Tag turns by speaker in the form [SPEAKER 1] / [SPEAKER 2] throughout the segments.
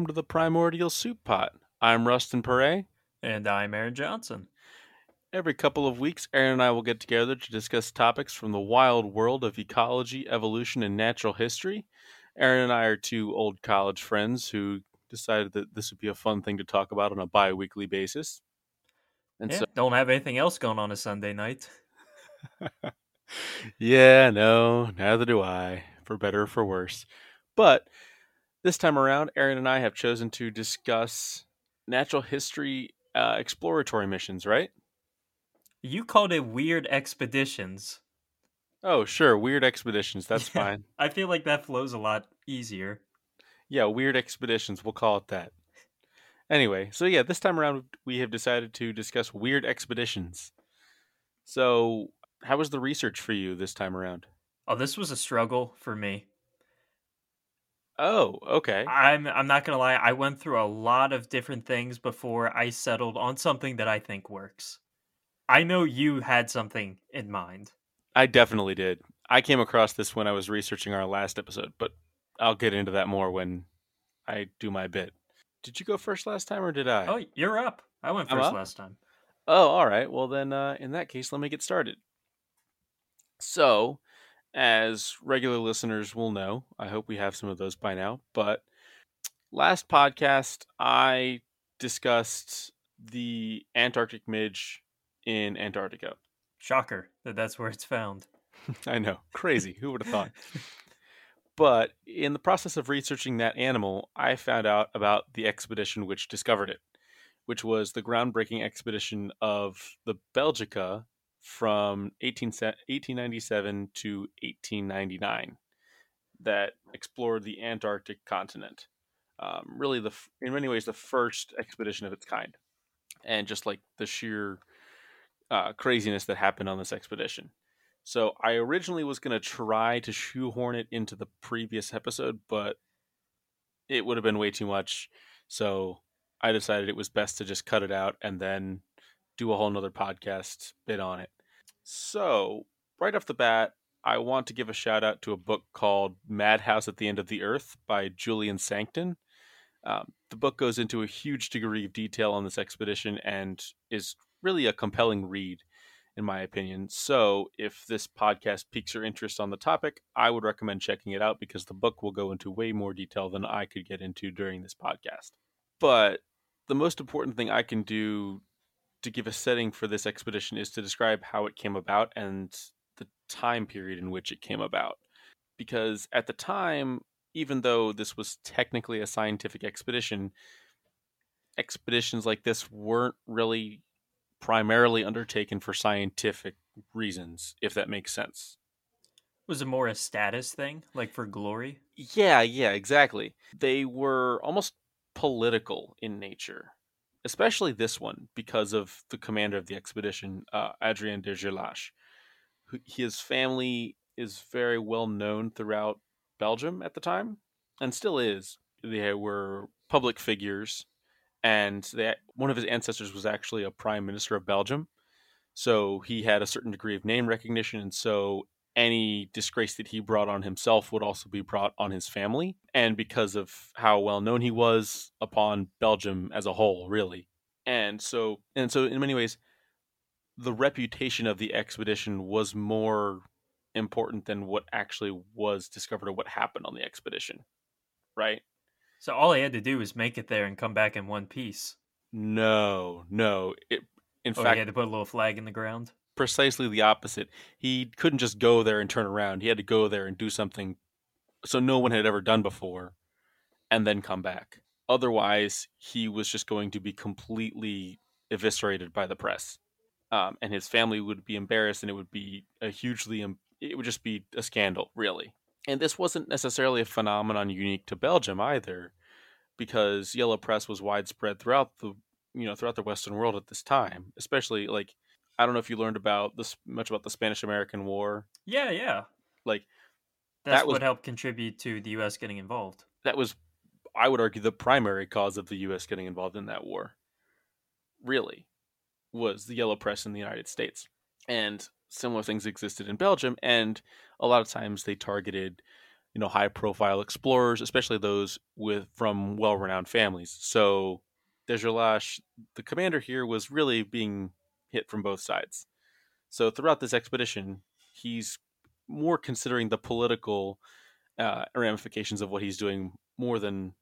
[SPEAKER 1] welcome to the Primordial Soup Pot. I'm Rustin Perret.
[SPEAKER 2] And I'm Aaron Johnson.
[SPEAKER 1] Every couple of weeks, Aaron and I will get together to discuss topics from the wild world of ecology, evolution, and natural history. Aaron and I are two old college friends who decided that this would be a fun thing to talk about on a bi weekly basis.
[SPEAKER 2] And yeah, so, don't have anything else going on a Sunday night.
[SPEAKER 1] yeah, no, neither do I, for better or for worse. But this time around, Aaron and I have chosen to discuss natural history uh, exploratory missions, right?
[SPEAKER 2] You called it weird expeditions.
[SPEAKER 1] Oh, sure, weird expeditions. That's fine.
[SPEAKER 2] I feel like that flows a lot easier.
[SPEAKER 1] Yeah, weird expeditions. We'll call it that. Anyway, so yeah, this time around we have decided to discuss weird expeditions. So, how was the research for you this time around?
[SPEAKER 2] Oh, this was a struggle for me.
[SPEAKER 1] Oh, okay.
[SPEAKER 2] I'm I'm not going to lie, I went through a lot of different things before I settled on something that I think works. I know you had something in mind.
[SPEAKER 1] I definitely did. I came across this when I was researching our last episode, but I'll get into that more when I do my bit. Did you go first last time or did I?
[SPEAKER 2] Oh, you're up. I went first last time.
[SPEAKER 1] Oh, all right. Well, then uh, in that case, let me get started. So, as regular listeners will know, I hope we have some of those by now, but last podcast, I discussed the Antarctic midge in Antarctica.
[SPEAKER 2] Shocker that that's where it's found.
[SPEAKER 1] I know. Crazy. Who would have thought? But in the process of researching that animal, I found out about the expedition which discovered it, which was the groundbreaking expedition of the Belgica from 18, 1897 to 1899 that explored the Antarctic continent. Um, really, the in many ways the first expedition of its kind, and just like the sheer uh, craziness that happened on this expedition. So I originally was going to try to shoehorn it into the previous episode, but it would have been way too much. So I decided it was best to just cut it out and then do a whole nother podcast bit on it. So, right off the bat, I want to give a shout out to a book called Madhouse at the End of the Earth by Julian Sancton. Um, the book goes into a huge degree of detail on this expedition and is really a compelling read in my opinion. So, if this podcast piques your interest on the topic, I would recommend checking it out because the book will go into way more detail than I could get into during this podcast. But the most important thing I can do to give a setting for this expedition is to describe how it came about and the time period in which it came about. Because at the time, even though this was technically a scientific expedition, expeditions like this weren't really primarily undertaken for scientific reasons, if that makes sense.
[SPEAKER 2] Was it more a status thing, like for glory?
[SPEAKER 1] Yeah, yeah, exactly. They were almost political in nature, especially this one because of the commander of the expedition, uh, de Gerlache. His family is very well known throughout Belgium at the time, and still is. They were public figures and that one of his ancestors was actually a prime minister of Belgium. So he had a certain degree of name recognition, and so any disgrace that he brought on himself would also be brought on his family, and because of how well known he was upon Belgium as a whole, really. And so, and so, in many ways, the reputation of the expedition was more important than what actually was discovered or what happened on the expedition, right?
[SPEAKER 2] So all he had to do was make it there and come back in one piece.
[SPEAKER 1] No, no. It, in
[SPEAKER 2] oh,
[SPEAKER 1] fact,
[SPEAKER 2] he had to put a little flag in the ground.
[SPEAKER 1] Precisely the opposite. He couldn't just go there and turn around. He had to go there and do something so no one had ever done before, and then come back. Otherwise, he was just going to be completely eviscerated by the press, um, and his family would be embarrassed, and it would be a hugely. It would just be a scandal, really. And this wasn't necessarily a phenomenon unique to Belgium either, because yellow press was widespread throughout the you know throughout the Western world at this time. Especially like I don't know if you learned about this much about the Spanish American War.
[SPEAKER 2] Yeah, yeah.
[SPEAKER 1] Like
[SPEAKER 2] that's that was, what helped contribute to the U.S. getting involved.
[SPEAKER 1] That was, I would argue, the primary cause of the U.S. getting involved in that war. Really, was the yellow press in the United States, and similar things existed in Belgium, and a lot of times they targeted you know, high profile explorers, especially those with from well renowned families. So de Gerlache, the commander here, was really being hit from both sides. So throughout this expedition, he's more considering the political uh, ramifications of what he's doing more than,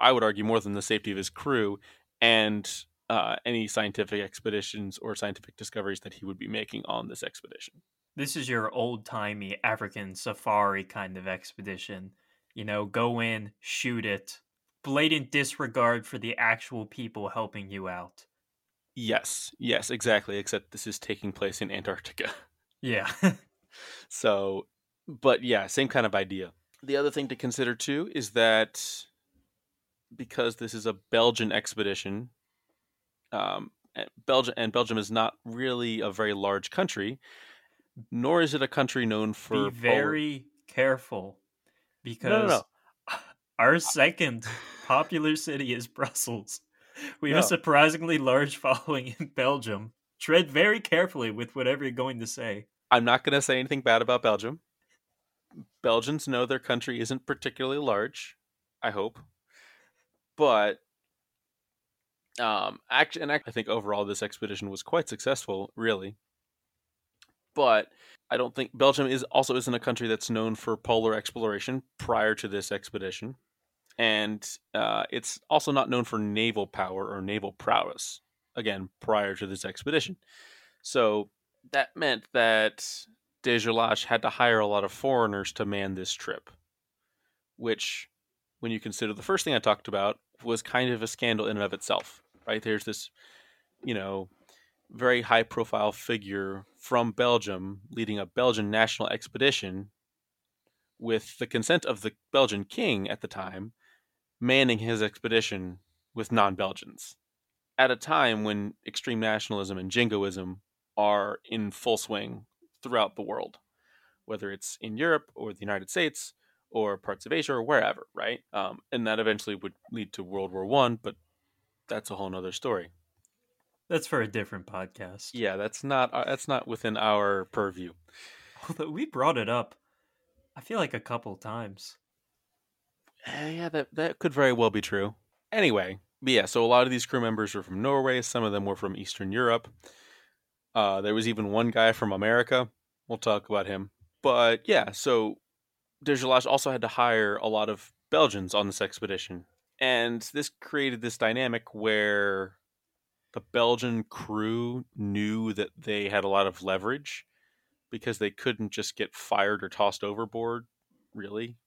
[SPEAKER 1] I would argue, more than the safety of his crew and uh, any scientific expeditions or scientific discoveries that he would be making on this expedition.
[SPEAKER 2] This is your old timey African safari kind of expedition. You know, go in, shoot it, blatant disregard for the actual people helping you out.
[SPEAKER 1] Yes, yes, exactly. Except this is taking place in Antarctica.
[SPEAKER 2] Yeah.
[SPEAKER 1] so, but yeah, same kind of idea. The other thing to consider too is that because this is a Belgian expedition, um, Belgium and Belgium is not really a very large country, nor is it a country known for.
[SPEAKER 2] Be very careful, because no, no, no. our second popular city is Brussels. We have a surprisingly large following in Belgium. Tread very carefully with whatever you're going to say.
[SPEAKER 1] I'm not going to say anything bad about Belgium. Belgians know their country isn't particularly large. I hope, but um, actually, and I think overall this expedition was quite successful, really. But I don't think Belgium is also isn't a country that's known for polar exploration prior to this expedition, and uh, it's also not known for naval power or naval prowess. Again, prior to this expedition, so that meant that de Gerlache had to hire a lot of foreigners to man this trip, which, when you consider the first thing I talked about, was kind of a scandal in and of itself right? There's this, you know, very high profile figure from Belgium leading a Belgian national expedition with the consent of the Belgian king at the time, manning his expedition with non Belgians. At a time when extreme nationalism and jingoism are in full swing throughout the world, whether it's in Europe or the United States or parts of Asia or wherever, right? Um, and that eventually would lead to World War One, but that's a whole nother story.
[SPEAKER 2] That's for a different podcast.
[SPEAKER 1] Yeah, that's not uh, that's not within our purview.
[SPEAKER 2] Although we brought it up, I feel like a couple times.
[SPEAKER 1] Uh, yeah, that that could very well be true. Anyway, yeah, so a lot of these crew members were from Norway. Some of them were from Eastern Europe. Uh, there was even one guy from America. We'll talk about him. But yeah, so de Gerlache also had to hire a lot of Belgians on this expedition and this created this dynamic where the Belgian crew knew that they had a lot of leverage because they couldn't just get fired or tossed overboard, really.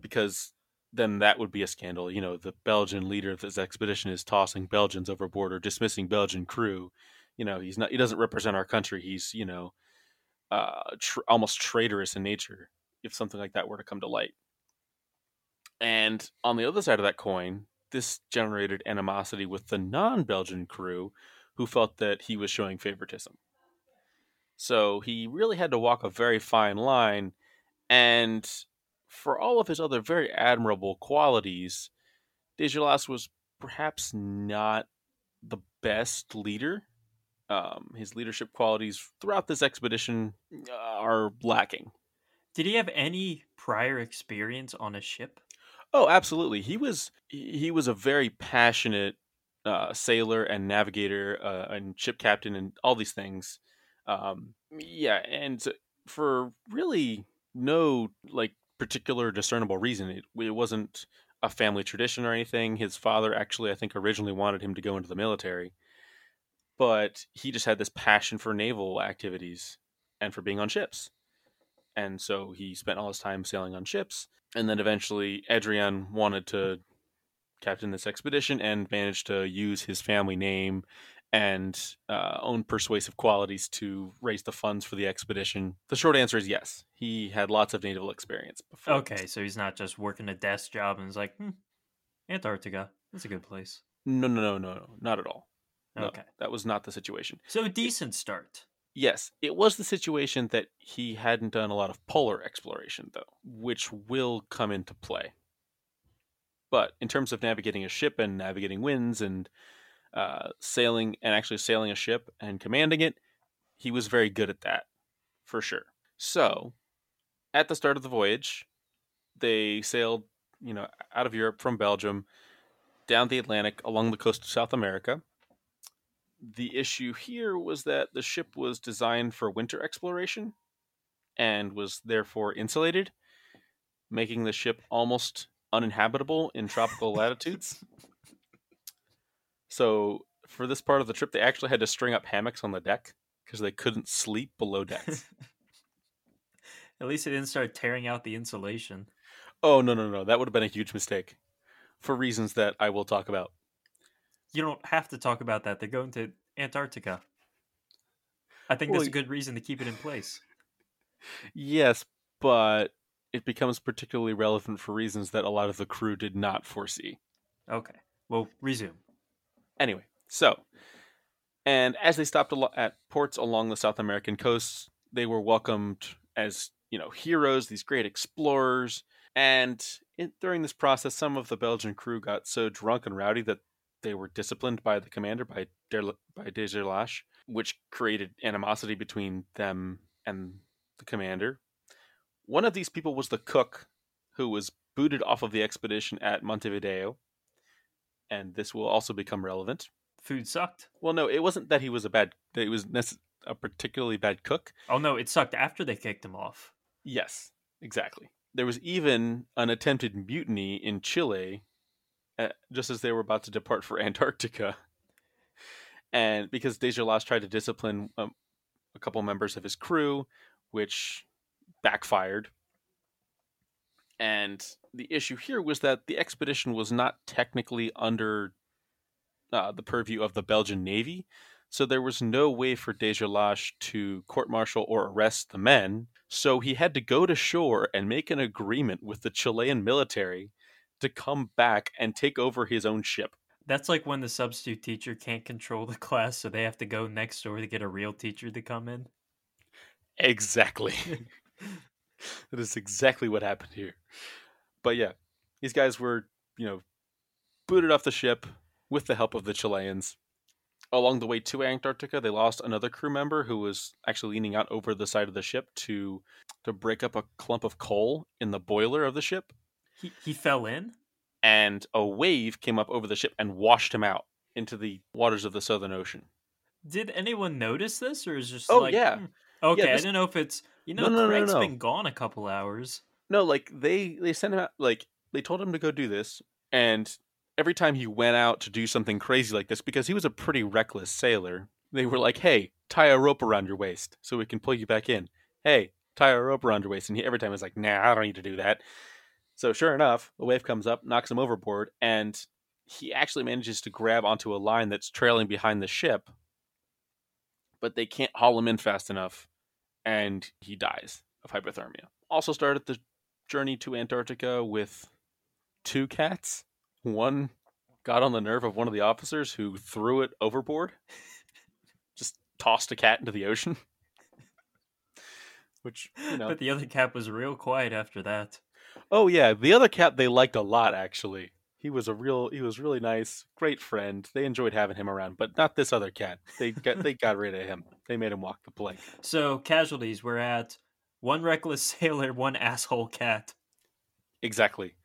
[SPEAKER 1] Because then that would be a scandal. You know, the Belgian leader of this expedition is tossing Belgians overboard or dismissing Belgian crew. You know, he's not. He doesn't represent our country. He's you know, uh, tr- almost traitorous in nature. If something like that were to come to light. And on the other side of that coin, this generated animosity with the non Belgian crew who felt that he was showing favoritism. So he really had to walk a very fine line. And for all of his other very admirable qualities, de Gerlache was perhaps not the best leader. Um, his leadership qualities throughout this expedition uh, are lacking.
[SPEAKER 2] Did he have any prior experience on a ship?
[SPEAKER 1] Oh, absolutely. He was he was a very passionate uh, sailor and navigator uh, and ship captain and all these things. Um, yeah, and for really no like particular discernible reason, it, it wasn't a family tradition or anything. His father actually, I think, originally wanted him to go into the military, but he just had this passion for naval activities and for being on ships, and so he spent all his time sailing on ships and then eventually Adrien wanted to captain this expedition and managed to use his family name and uh, own persuasive qualities to raise the funds for the expedition. The short answer is yes. He had lots of naval experience
[SPEAKER 2] before. Okay, so he's not just working a desk job and is like, hmm, Antarctica, that's a good place.
[SPEAKER 1] No, no, no, no, no, not at all. No, okay, that was not the situation.
[SPEAKER 2] So a decent start.
[SPEAKER 1] Yes, it was the situation that he hadn't done a lot of polar exploration, though, which will come into play. But in terms of navigating a ship and navigating winds and uh, sailing and actually sailing a ship and commanding it, he was very good at that, for sure. So, at the start of the voyage, they sailed, you know, out of Europe from Belgium down the Atlantic along the coast of South America. The issue here was that the ship was designed for winter exploration and was therefore insulated, making the ship almost uninhabitable in tropical latitudes. So, for this part of the trip, they actually had to string up hammocks on the deck because they couldn't sleep below decks.
[SPEAKER 2] At least they didn't start tearing out the insulation.
[SPEAKER 1] Oh, no, no, no. That would have been a huge mistake for reasons that I will talk about.
[SPEAKER 2] You don't have to talk about that. They're going to Antarctica. I think well, that's a good reason to keep it in place.
[SPEAKER 1] Yes, but it becomes particularly relevant for reasons that a lot of the crew did not foresee.
[SPEAKER 2] Okay. Well, resume.
[SPEAKER 1] Anyway, so, and as they stopped at ports along the South American coasts, they were welcomed as, you know, heroes, these great explorers. And in, during this process, some of the Belgian crew got so drunk and rowdy that they were disciplined by the commander, by, Der, by which created animosity between them and the commander. One of these people was the cook, who was booted off of the expedition at Montevideo, and this will also become relevant.
[SPEAKER 2] Food sucked.
[SPEAKER 1] Well, no, it wasn't that he was a bad. That he was a particularly bad cook.
[SPEAKER 2] Oh no, it sucked after they kicked him off.
[SPEAKER 1] Yes, exactly. There was even an attempted mutiny in Chile, uh, just as they were about to depart for Antarctica. And because Degerlache tried to discipline um, a couple members of his crew, which backfired. And the issue here was that the expedition was not technically under uh, the purview of the Belgian Navy, so there was no way for Degerlache to court martial or arrest the men. So he had to go to shore and make an agreement with the Chilean military to come back and take over his own ship.
[SPEAKER 2] That's like when the substitute teacher can't control the class, so they have to go next door to get a real teacher to come in.
[SPEAKER 1] Exactly. that is exactly what happened here. But yeah, these guys were, you know, booted off the ship with the help of the Chileans. Along the way to Antarctica, they lost another crew member who was actually leaning out over the side of the ship to to break up a clump of coal in the boiler of the ship.
[SPEAKER 2] He he fell in,
[SPEAKER 1] and a wave came up over the ship and washed him out into the waters of the Southern Ocean.
[SPEAKER 2] Did anyone notice this, or is just
[SPEAKER 1] oh
[SPEAKER 2] like,
[SPEAKER 1] yeah,
[SPEAKER 2] hmm, okay? Yeah, this... I don't know if it's you know, no, no, Craig's no, been gone a couple hours.
[SPEAKER 1] No, like they they sent him out. Like they told him to go do this, and every time he went out to do something crazy like this, because he was a pretty reckless sailor, they were like, "Hey, tie a rope around your waist so we can pull you back in." Hey, tie a rope around your waist, and he every time was like, "Nah, I don't need to do that." So sure enough, a wave comes up, knocks him overboard, and he actually manages to grab onto a line that's trailing behind the ship, but they can't haul him in fast enough and he dies of hypothermia. Also started the journey to Antarctica with two cats. One got on the nerve of one of the officers who threw it overboard. Just tossed a cat into the ocean. Which, you know.
[SPEAKER 2] But the other cat was real quiet after that.
[SPEAKER 1] Oh yeah, the other cat they liked a lot actually. He was a real he was really nice, great friend. They enjoyed having him around, but not this other cat. They got they got rid of him. They made him walk the plank.
[SPEAKER 2] So casualties were at one reckless sailor, one asshole cat.
[SPEAKER 1] Exactly,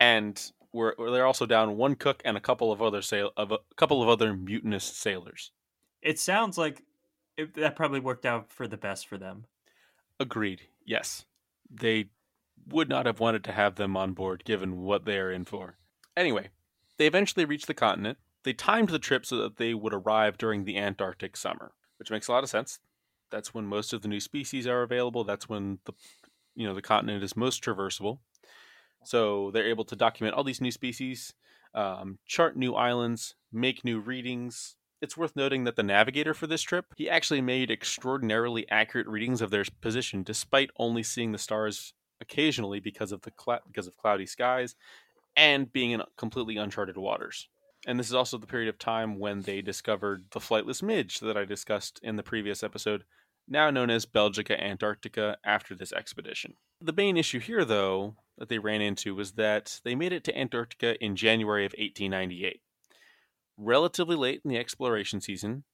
[SPEAKER 1] and we're they're also down one cook and a couple of other sail of a couple of other mutinous sailors.
[SPEAKER 2] It sounds like it, that probably worked out for the best for them.
[SPEAKER 1] Agreed. Yes, they would not have wanted to have them on board given what they are in for. Anyway, they eventually reached the continent. They timed the trip so that they would arrive during the Antarctic summer, which makes a lot of sense. That's when most of the new species are available. That's when the you know the continent is most traversable. So they're able to document all these new species, um, chart new islands, make new readings. It's worth noting that the navigator for this trip, he actually made extraordinarily accurate readings of their position, despite only seeing the stars occasionally because of the cl- because of cloudy skies and being in completely uncharted waters. And this is also the period of time when they discovered the flightless midge that I discussed in the previous episode, now known as Belgica Antarctica after this expedition. The main issue here, though, that they ran into was that they made it to Antarctica in January of 1898, relatively late in the exploration season,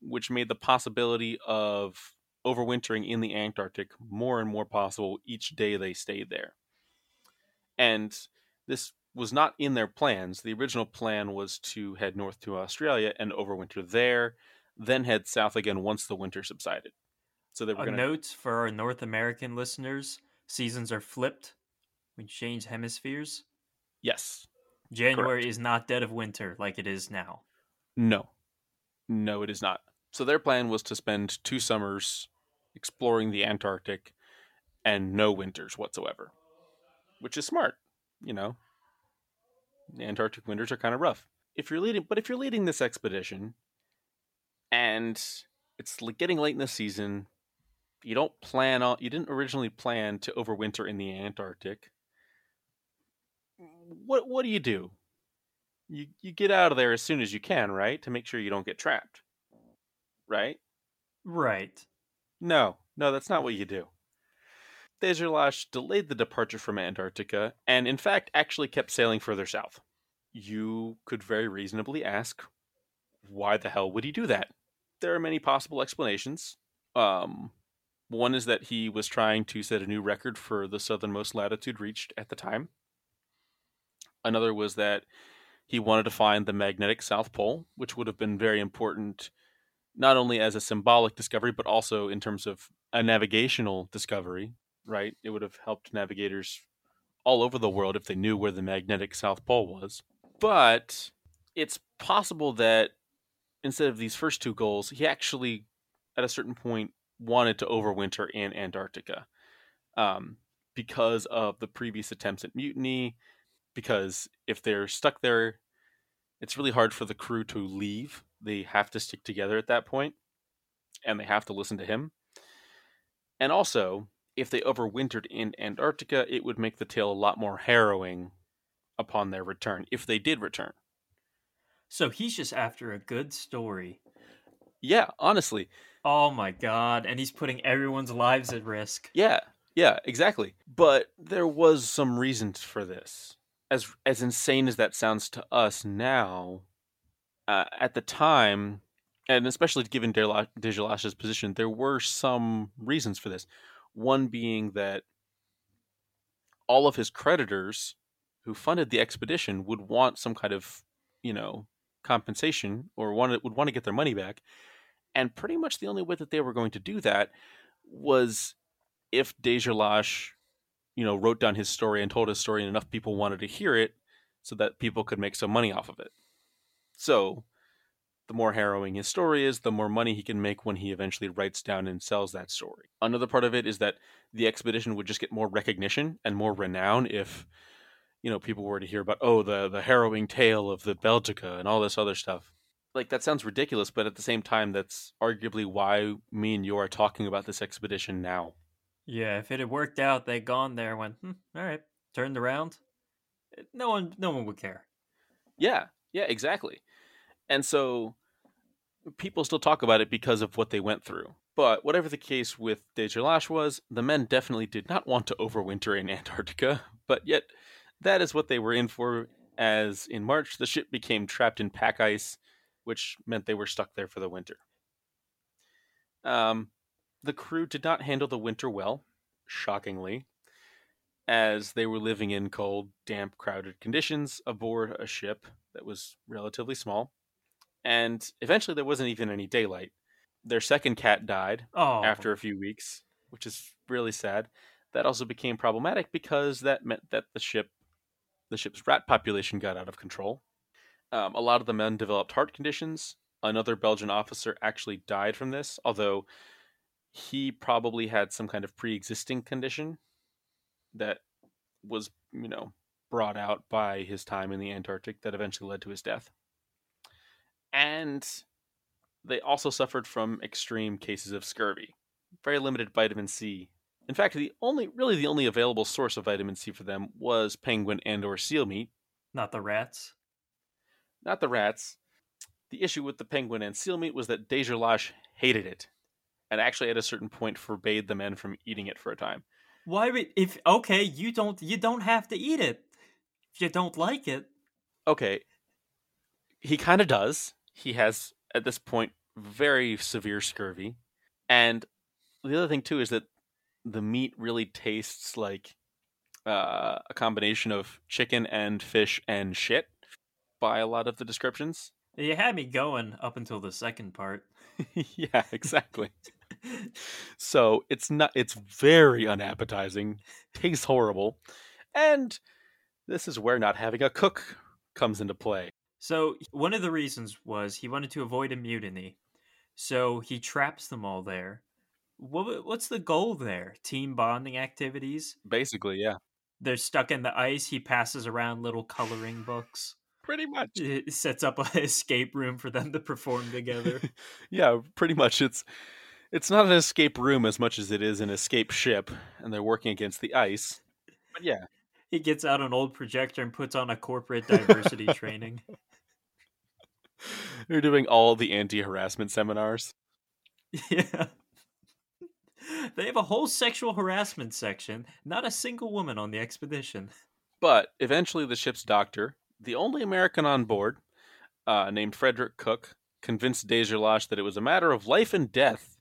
[SPEAKER 1] which made the possibility of overwintering in the Antarctic more and more possible each day they stayed there. And this was not in their plans. The original plan was to head north to Australia and overwinter there, then head south again once the winter subsided.
[SPEAKER 2] So they were going to note for our North American listeners: seasons are flipped. We change hemispheres.
[SPEAKER 1] Yes.
[SPEAKER 2] January Correct. is not dead of winter like it is now.
[SPEAKER 1] No. No, it is not. So their plan was to spend two summers exploring the Antarctic and no winters whatsoever, which is smart. You know, Antarctic winters are kind of rough. If you're leading, but if you're leading this expedition, and it's getting late in the season, you don't plan on. You didn't originally plan to overwinter in the Antarctic. What what do you do? You you get out of there as soon as you can, right? To make sure you don't get trapped. Right?
[SPEAKER 2] Right.
[SPEAKER 1] No, no, that's not what you do. Degerlache delayed the departure from Antarctica and, in fact, actually kept sailing further south. You could very reasonably ask, why the hell would he do that? There are many possible explanations. Um, one is that he was trying to set a new record for the southernmost latitude reached at the time. Another was that he wanted to find the magnetic South Pole, which would have been very important not only as a symbolic discovery, but also in terms of a navigational discovery right? It would have helped navigators all over the world if they knew where the magnetic South Pole was. But it's possible that instead of these first two goals, he actually, at a certain point, wanted to overwinter in Antarctica um, because of the previous attempts at mutiny. Because if they're stuck there, it's really hard for the crew to leave. They have to stick together at that point, and they have to listen to him. And also, if they overwintered in Antarctica, it would make the tale a lot more harrowing upon their return, if they did return.
[SPEAKER 2] So he's just after a good story.
[SPEAKER 1] Yeah, honestly.
[SPEAKER 2] Oh my god, and he's putting everyone's lives at risk.
[SPEAKER 1] Yeah, yeah, exactly. But there was some reason for this. As as insane as that sounds to us now, uh, at the time, and especially given Degerlache's position, there were some reasons for this. One being that all of his creditors who funded the expedition would want some kind of, you know, compensation or wanted, would want to get their money back. And pretty much the only way that they were going to do that was if Degerlache, you know, wrote down his story and told his story and enough people wanted to hear it so that people could make some money off of it. So the more harrowing his story is, the more money he can make when he eventually writes down and sells that story. Another part of it is that the expedition would just get more recognition and more renown if, you know, people were to hear about, oh, the, the harrowing tale of the Belgica and all this other stuff. Like, that sounds ridiculous, but at the same time, that's arguably why me and you are talking about this expedition now.
[SPEAKER 2] Yeah, if it had worked out, they'd gone there, went, hmm, all right, turned around. No one, no one would care.
[SPEAKER 1] Yeah, yeah, exactly. And so people still talk about it because of what they went through. But whatever the case with Degerlache was, the men definitely did not want to overwinter in Antarctica, but yet that is what they were in for, as in March the ship became trapped in pack ice, which meant they were stuck there for the winter. Um, the crew did not handle the winter well, shockingly, as they were living in cold, damp, crowded conditions aboard a ship that was relatively small and eventually there wasn't even any daylight. Their second cat died oh. after a few weeks, which is really sad. That also became problematic because that meant that the ship, the ship's rat population, got out of control. Um, a lot of the men developed heart conditions. Another Belgian officer actually died from this, although he probably had some kind of pre-existing condition that was, you know, brought out by his time in the Antarctic that eventually led to his death and they also suffered from extreme cases of scurvy. Very limited vitamin C. In fact, the only really the only available source of vitamin C for them was penguin and or seal meat.
[SPEAKER 2] Not the rats.
[SPEAKER 1] Not the rats. The issue with the penguin and seal meat was that Degerlache hated it, and actually at a certain point forbade the men from eating it for a time.
[SPEAKER 2] Why would if okay, you don't you don't have to eat it if you don't like it.
[SPEAKER 1] Okay, he kind of does he has at this point very severe scurvy. And the other thing too is that the meat really tastes like uh, a combination of chicken and fish and shit by a lot of the descriptions.
[SPEAKER 2] You had me going up until the second part.
[SPEAKER 1] yeah, exactly. so it's not it's very unappetizing, tastes horrible, and this is where not having a cook comes into play.
[SPEAKER 2] So one of the reasons was he wanted to avoid a mutiny. So he traps them all there. What, what's the goal there? Team bonding activities?
[SPEAKER 1] Basically, yeah.
[SPEAKER 2] They're stuck in the ice. He passes around little coloring books.
[SPEAKER 1] Pretty much.
[SPEAKER 2] It sets up an escape room for them to perform together.
[SPEAKER 1] yeah, pretty much. It's it's not an escape room as much as it is an escape ship, and they're working against the ice. But yeah.
[SPEAKER 2] He gets out an old projector and puts on a corporate diversity training.
[SPEAKER 1] They're doing all the anti harassment seminars.
[SPEAKER 2] Yeah. They have a whole sexual harassment section, not a single woman on the expedition.
[SPEAKER 1] But eventually, the ship's doctor, the only American on board, uh, named Frederick Cook, convinced de Gerlache that it was a matter of life and death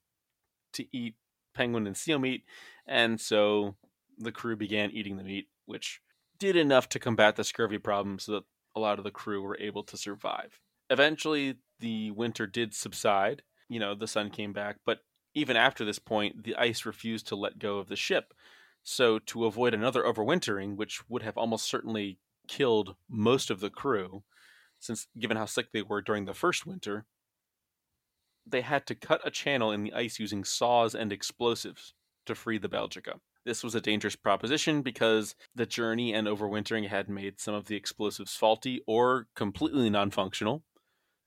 [SPEAKER 1] to eat penguin and seal meat, and so the crew began eating the meat, which did enough to combat the scurvy problem so that a lot of the crew were able to survive. Eventually, the winter did subside. You know, the sun came back, but even after this point, the ice refused to let go of the ship. So, to avoid another overwintering, which would have almost certainly killed most of the crew, since given how sick they were during the first winter, they had to cut a channel in the ice using saws and explosives to free the Belgica. This was a dangerous proposition because the journey and overwintering had made some of the explosives faulty or completely non functional.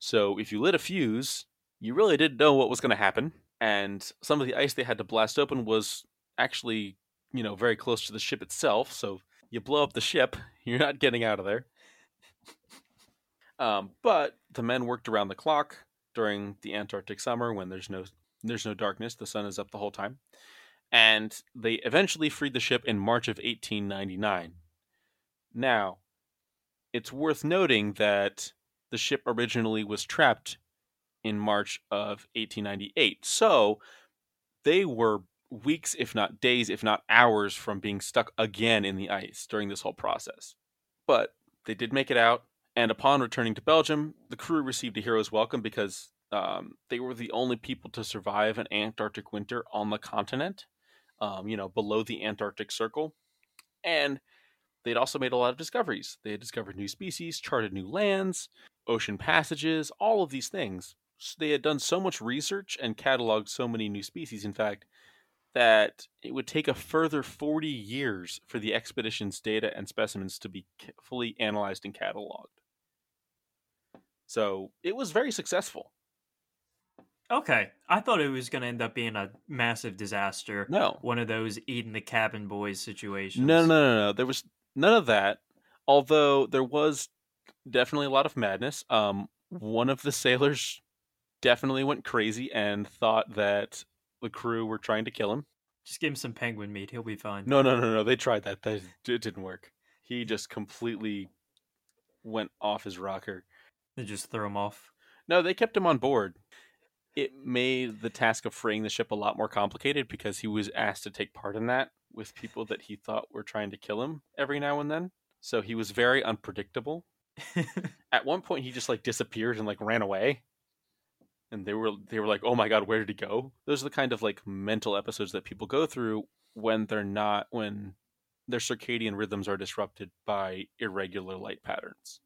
[SPEAKER 1] So, if you lit a fuse, you really didn't know what was going to happen and some of the ice they had to blast open was actually you know very close to the ship itself so you blow up the ship you're not getting out of there. Um, but the men worked around the clock during the antarctic summer when there's no there's no darkness the sun is up the whole time and they eventually freed the ship in march of 1899 now it's worth noting that the ship originally was trapped in March of 1898. So they were weeks, if not days, if not hours from being stuck again in the ice during this whole process. But they did make it out, and upon returning to Belgium, the crew received a hero's welcome because um, they were the only people to survive an Antarctic winter on the continent, um, you know, below the Antarctic Circle. And they'd also made a lot of discoveries. They had discovered new species, charted new lands, ocean passages, all of these things they had done so much research and cataloged so many new species, in fact, that it would take a further 40 years for the expedition's data and specimens to be fully analyzed and cataloged. So it was very successful.
[SPEAKER 2] Okay. I thought it was going to end up being a massive disaster.
[SPEAKER 1] No.
[SPEAKER 2] One of those eating the cabin boys situations.
[SPEAKER 1] No, no, no, no. There was none of that. Although there was definitely a lot of madness. Um, one of the sailors definitely went crazy and thought that the crew were trying to kill him.
[SPEAKER 2] Just give him some penguin meat; he'll be fine.
[SPEAKER 1] No, no, no, no. They tried that. That it didn't work. He just completely went off his rocker.
[SPEAKER 2] They just threw him off.
[SPEAKER 1] No, they kept him on board. It made the task of freeing the ship a lot more complicated because he was asked to take part in that with people that he thought were trying to kill him every now and then. So he was very unpredictable. At one point, he just like disappeared and like ran away and they were they were like, "Oh my god, where did he go?" Those are the kind of like mental episodes that people go through when they're not when their circadian rhythms are disrupted by irregular light patterns.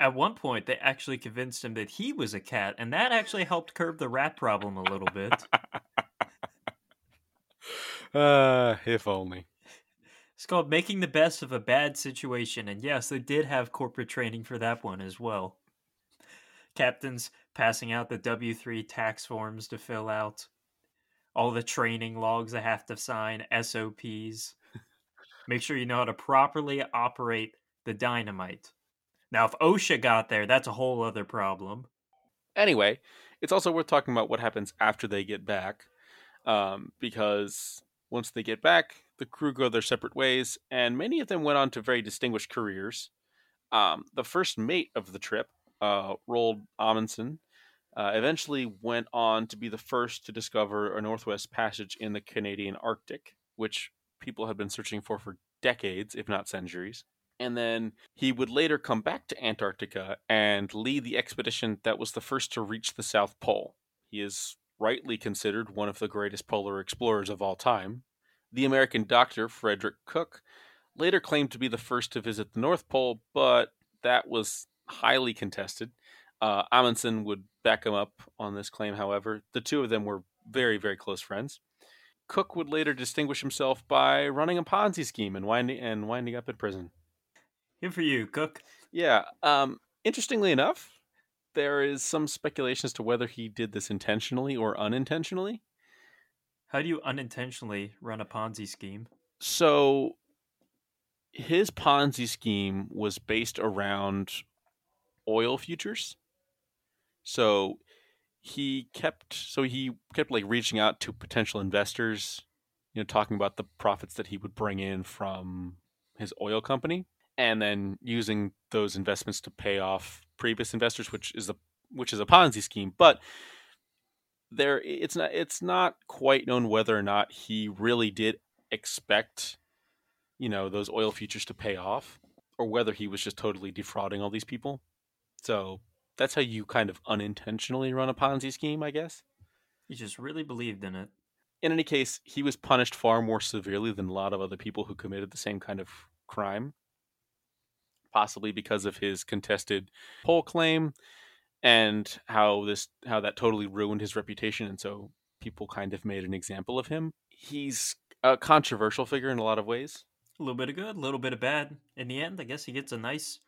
[SPEAKER 2] At one point, they actually convinced him that he was a cat, and that actually helped curb the rat problem a little bit.
[SPEAKER 1] uh, if only.
[SPEAKER 2] It's called making the best of a bad situation, and yes, they did have corporate training for that one as well. Captains passing out the W 3 tax forms to fill out, all the training logs I have to sign, SOPs. Make sure you know how to properly operate the dynamite. Now, if OSHA got there, that's a whole other problem.
[SPEAKER 1] Anyway, it's also worth talking about what happens after they get back, um, because once they get back, the crew go their separate ways, and many of them went on to very distinguished careers. Um, the first mate of the trip, uh, Roald Amundsen, uh, eventually went on to be the first to discover a northwest passage in the Canadian Arctic, which people had been searching for for decades, if not centuries. And then he would later come back to Antarctica and lead the expedition that was the first to reach the South Pole. He is rightly considered one of the greatest polar explorers of all time. The American doctor, Frederick Cook, later claimed to be the first to visit the North Pole, but that was highly contested. Uh, Amundsen would back him up on this claim, however. The two of them were very, very close friends. Cook would later distinguish himself by running a Ponzi scheme and winding and winding up in prison.
[SPEAKER 2] Good for you, Cook.
[SPEAKER 1] Yeah. Um, interestingly enough, there is some speculation as to whether he did this intentionally or unintentionally.
[SPEAKER 2] How do you unintentionally run a Ponzi scheme?
[SPEAKER 1] So, his Ponzi scheme was based around oil futures. So, he kept so he kept like reaching out to potential investors, you know, talking about the profits that he would bring in from his oil company and then using those investments to pay off previous investors, which is a which is a Ponzi scheme. But there, it's not it's not quite known whether or not he really did expect, you know, those oil futures to pay off, or whether he was just totally defrauding all these people. So that's how you kind of unintentionally run a Ponzi scheme, I guess.
[SPEAKER 2] He just really believed in it.
[SPEAKER 1] In any case, he was punished far more severely than a lot of other people who committed the same kind of crime possibly because of his contested pole claim and how this how that totally ruined his reputation and so people kind of made an example of him. He's a controversial figure in a lot of ways.
[SPEAKER 2] A little bit of good, a little bit of bad. In the end, I guess he gets a nice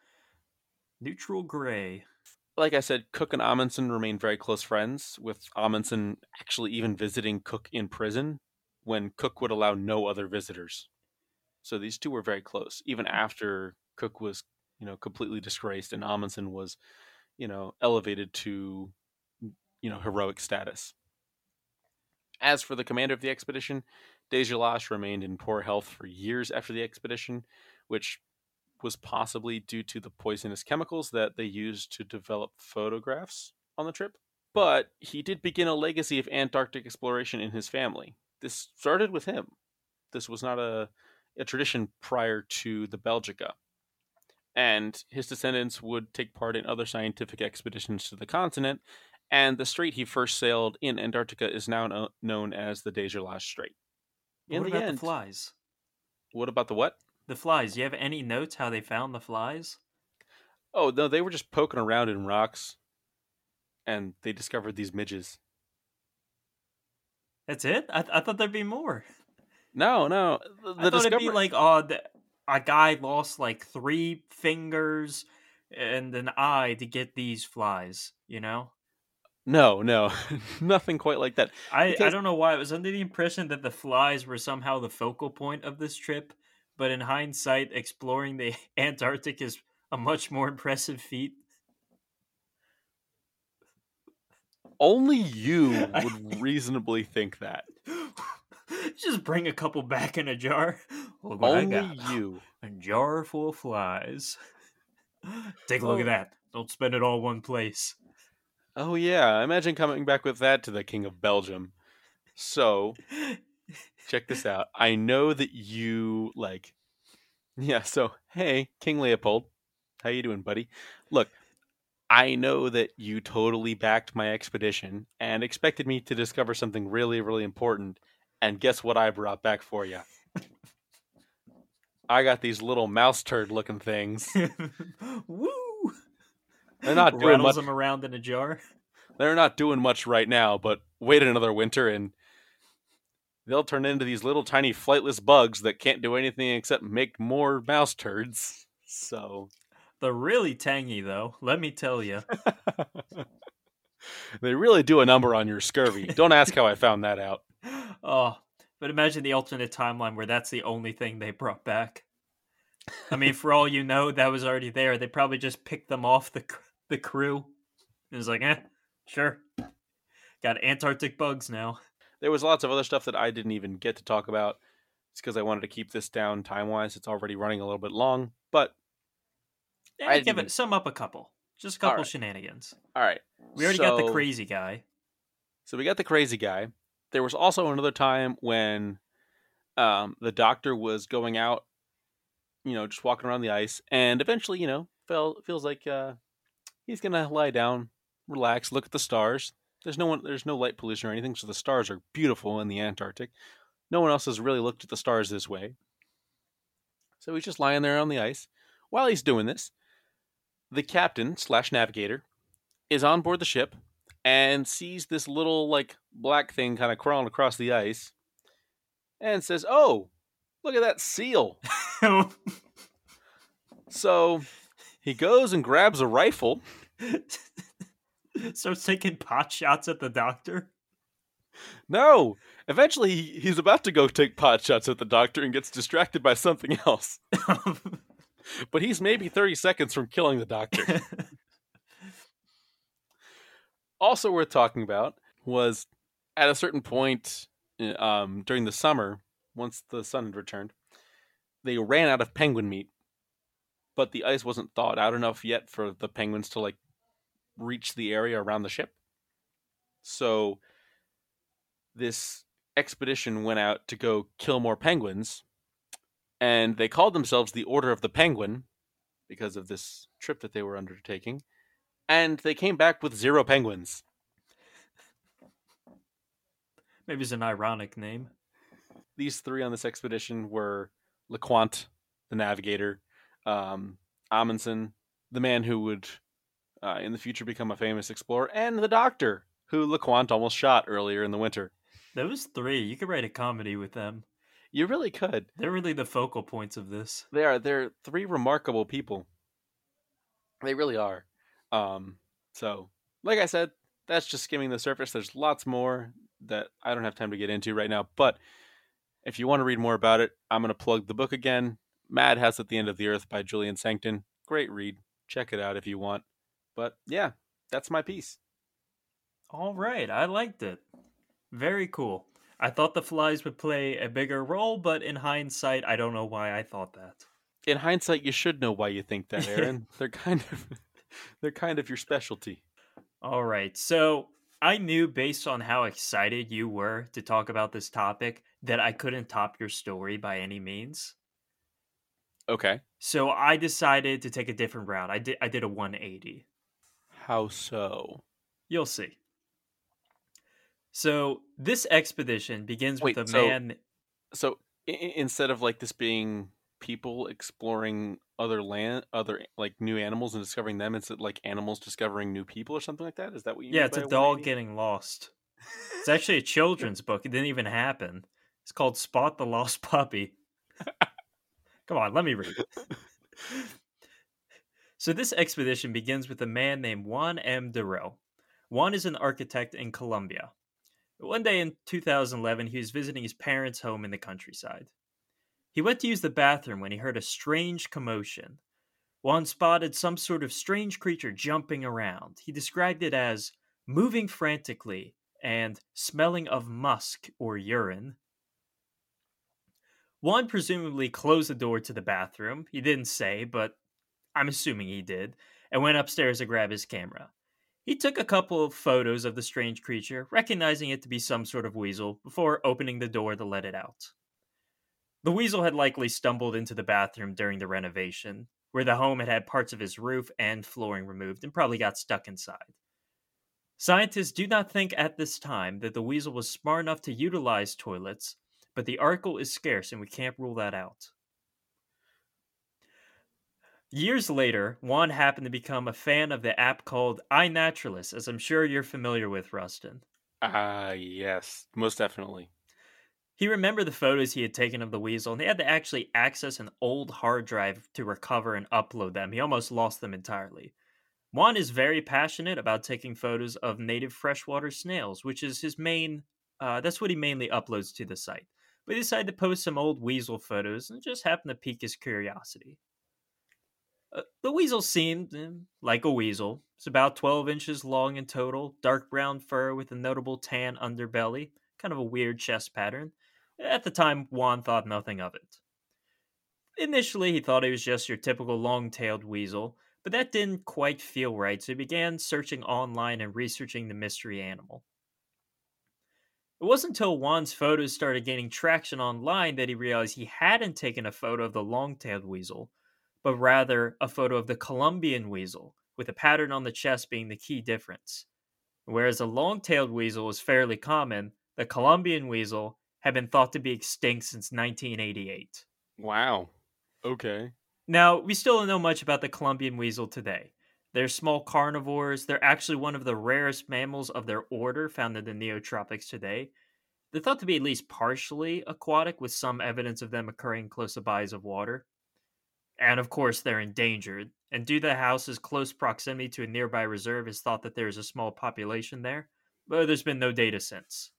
[SPEAKER 2] neutral gray.
[SPEAKER 1] Like I said, Cook and Amundsen remain very close friends, with Amundsen actually even visiting Cook in prison when Cook would allow no other visitors. So these two were very close, even after Cook was you know, completely disgraced, and Amundsen was, you know, elevated to, you know, heroic status. As for the commander of the expedition, de Gerlache remained in poor health for years after the expedition, which was possibly due to the poisonous chemicals that they used to develop photographs on the trip. But he did begin a legacy of Antarctic exploration in his family. This started with him. This was not a, a tradition prior to the Belgica and his descendants would take part in other scientific expeditions to the continent. And the strait he first sailed in Antarctica is now no- known as the de Gerlache Strait.
[SPEAKER 2] In what the about end, the flies?
[SPEAKER 1] What about the what?
[SPEAKER 2] The flies. Do you have any notes how they found the flies?
[SPEAKER 1] Oh no, they were just poking around in rocks, and they discovered these midges.
[SPEAKER 2] That's it. I, th- I thought there'd be more.
[SPEAKER 1] No, no.
[SPEAKER 2] The, I thought discover- it'd be like, oh, a guy lost like three fingers and an eye to get these flies, you know?
[SPEAKER 1] No, no, nothing quite like that.
[SPEAKER 2] I, because... I don't know why. I was under the impression that the flies were somehow the focal point of this trip, but in hindsight, exploring the Antarctic is a much more impressive feat.
[SPEAKER 1] Only you would reasonably think that.
[SPEAKER 2] Just bring a couple back in a jar.
[SPEAKER 1] Look Only you.
[SPEAKER 2] A jar full of flies. Take a look oh. at that. Don't spend it all one place.
[SPEAKER 1] Oh yeah, imagine coming back with that to the King of Belgium. So, check this out. I know that you like Yeah, so hey, King Leopold. How you doing, buddy? Look, I know that you totally backed my expedition and expected me to discover something really really important and guess what I brought back for you? I got these little mouse turd looking things.
[SPEAKER 2] Woo!
[SPEAKER 1] They're not doing
[SPEAKER 2] Rattles
[SPEAKER 1] much.
[SPEAKER 2] them around in a jar.
[SPEAKER 1] They're not doing much right now, but wait another winter and they'll turn into these little tiny flightless bugs that can't do anything except make more mouse turds. So
[SPEAKER 2] they're really tangy, though. Let me tell you.
[SPEAKER 1] they really do a number on your scurvy. Don't ask how I found that out.
[SPEAKER 2] Oh, but imagine the alternate timeline where that's the only thing they brought back. I mean, for all you know, that was already there. They probably just picked them off the the crew. It was like, eh, sure. Got Antarctic bugs now.
[SPEAKER 1] There was lots of other stuff that I didn't even get to talk about. It's because I wanted to keep this down time wise. It's already running a little bit long, but
[SPEAKER 2] yeah, I give it sum up a couple, just a couple
[SPEAKER 1] All right.
[SPEAKER 2] shenanigans.
[SPEAKER 1] All right,
[SPEAKER 2] we already so, got the crazy guy.
[SPEAKER 1] So we got the crazy guy there was also another time when um, the doctor was going out, you know, just walking around the ice, and eventually, you know, felt feels like uh, he's gonna lie down, relax, look at the stars. There's no one, there's no light pollution or anything, so the stars are beautiful in the Antarctic. No one else has really looked at the stars this way. So he's just lying there on the ice. While he's doing this, the captain slash navigator is on board the ship and sees this little like black thing kind of crawling across the ice and says, "Oh, look at that seal." so he goes and grabs a rifle.
[SPEAKER 2] Starts taking pot shots at the doctor.
[SPEAKER 1] No, eventually he's about to go take pot shots at the doctor and gets distracted by something else. but he's maybe 30 seconds from killing the doctor. also worth talking about was at a certain point uh, um, during the summer, once the sun had returned, they ran out of penguin meat, but the ice wasn't thawed out enough yet for the penguins to like reach the area around the ship. So this expedition went out to go kill more penguins, and they called themselves the Order of the Penguin because of this trip that they were undertaking, and they came back with zero penguins.
[SPEAKER 2] Maybe it's an ironic name.
[SPEAKER 1] These three on this expedition were Lecointe, the navigator, um, Amundsen, the man who would uh, in the future become a famous explorer, and the doctor, who Lecointe almost shot earlier in the winter.
[SPEAKER 2] Those three, you could write a comedy with them.
[SPEAKER 1] You really could.
[SPEAKER 2] They're really the focal points of this.
[SPEAKER 1] They are. They're three remarkable people. They really are. Um, so, like I said, that's just skimming the surface. There's lots more that I don't have time to get into right now. But if you want to read more about it, I'm going to plug the book again Madhouse at the End of the Earth by Julian Sancton. Great read. Check it out if you want. But yeah, that's my piece.
[SPEAKER 2] All right. I liked it. Very cool. I thought the flies would play a bigger role, but in hindsight, I don't know why I thought that.
[SPEAKER 1] In hindsight, you should know why you think that, Aaron. they're kind of they're kind of your specialty.
[SPEAKER 2] All right. So, I knew based on how excited you were to talk about this topic that I couldn't top your story by any means.
[SPEAKER 1] Okay.
[SPEAKER 2] So, I decided to take a different route. I did I did a 180.
[SPEAKER 1] How so?
[SPEAKER 2] You'll see. So this expedition begins Wait, with a so, man.
[SPEAKER 1] So instead of like this being people exploring other land, other like new animals and discovering them, it's like animals discovering new people or something like that. Is that what you? Mean?
[SPEAKER 2] Yeah, it's a dog getting lost. It's actually a children's book. It didn't even happen. It's called Spot the Lost Puppy. Come on, let me read. so this expedition begins with a man named Juan M. Darrell. Juan is an architect in Colombia. One day in 2011, he was visiting his parents' home in the countryside. He went to use the bathroom when he heard a strange commotion. Juan spotted some sort of strange creature jumping around. He described it as moving frantically and smelling of musk or urine. Juan presumably closed the door to the bathroom. He didn't say, but I'm assuming he did, and went upstairs to grab his camera. He took a couple of photos of the strange creature, recognizing it to be some sort of weasel, before opening the door to let it out. The weasel had likely stumbled into the bathroom during the renovation, where the home had had parts of its roof and flooring removed and probably got stuck inside. Scientists do not think at this time that the weasel was smart enough to utilize toilets, but the article is scarce and we can't rule that out. Years later, Juan happened to become a fan of the app called iNaturalist, as I'm sure you're familiar with, Rustin.
[SPEAKER 1] Ah, uh, yes, most definitely.
[SPEAKER 2] He remembered the photos he had taken of the weasel, and he had to actually access an old hard drive to recover and upload them. He almost lost them entirely. Juan is very passionate about taking photos of native freshwater snails, which is his main, uh, that's what he mainly uploads to the site. But he decided to post some old weasel photos and just happened to pique his curiosity. Uh, the weasel seemed eh, like a weasel. It's about 12 inches long in total, dark brown fur with a notable tan underbelly, kind of a weird chest pattern. At the time, Juan thought nothing of it. Initially, he thought it was just your typical long tailed weasel, but that didn't quite feel right, so he began searching online and researching the mystery animal. It wasn't until Juan's photos started gaining traction online that he realized he hadn't taken a photo of the long tailed weasel, but rather a photo of the Colombian weasel, with a pattern on the chest being the key difference. Whereas a long tailed weasel is fairly common, the Colombian weasel had been thought to be extinct since 1988.
[SPEAKER 1] Wow. Okay.
[SPEAKER 2] Now, we still don't know much about the Colombian weasel today. They're small carnivores. They're actually one of the rarest mammals of their order found in the neotropics today. They're thought to be at least partially aquatic, with some evidence of them occurring close to bodies of water. And of course, they're endangered. And due to the house's close proximity to a nearby reserve, it's thought that there is a small population there. But there's been no data since.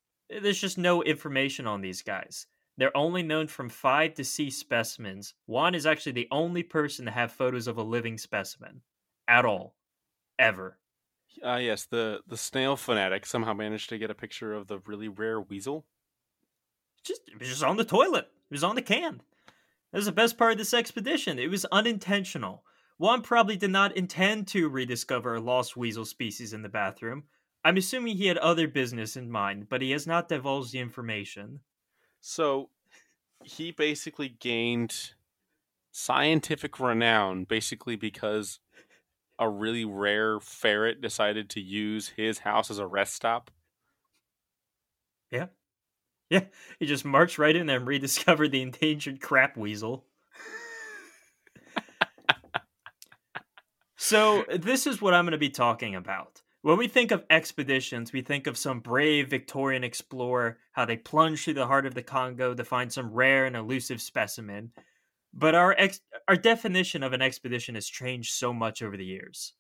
[SPEAKER 2] There's just no information on these guys. They're only known from five deceased specimens. Juan is actually the only person to have photos of a living specimen at all, ever.
[SPEAKER 1] Ah, uh, yes, the the snail fanatic somehow managed to get a picture of the really rare weasel.
[SPEAKER 2] Just it was just on the toilet. It was on the can. That was the best part of this expedition. It was unintentional. Juan probably did not intend to rediscover a lost weasel species in the bathroom. I'm assuming he had other business in mind, but he has not divulged the information.
[SPEAKER 1] So he basically gained scientific renown basically because a really rare ferret decided to use his house as a rest stop.
[SPEAKER 2] Yeah. Yeah, he just marched right in there and rediscovered the endangered crap weasel. so, this is what I'm going to be talking about. When we think of expeditions, we think of some brave Victorian explorer, how they plunge through the heart of the Congo to find some rare and elusive specimen. But our ex- our definition of an expedition has changed so much over the years.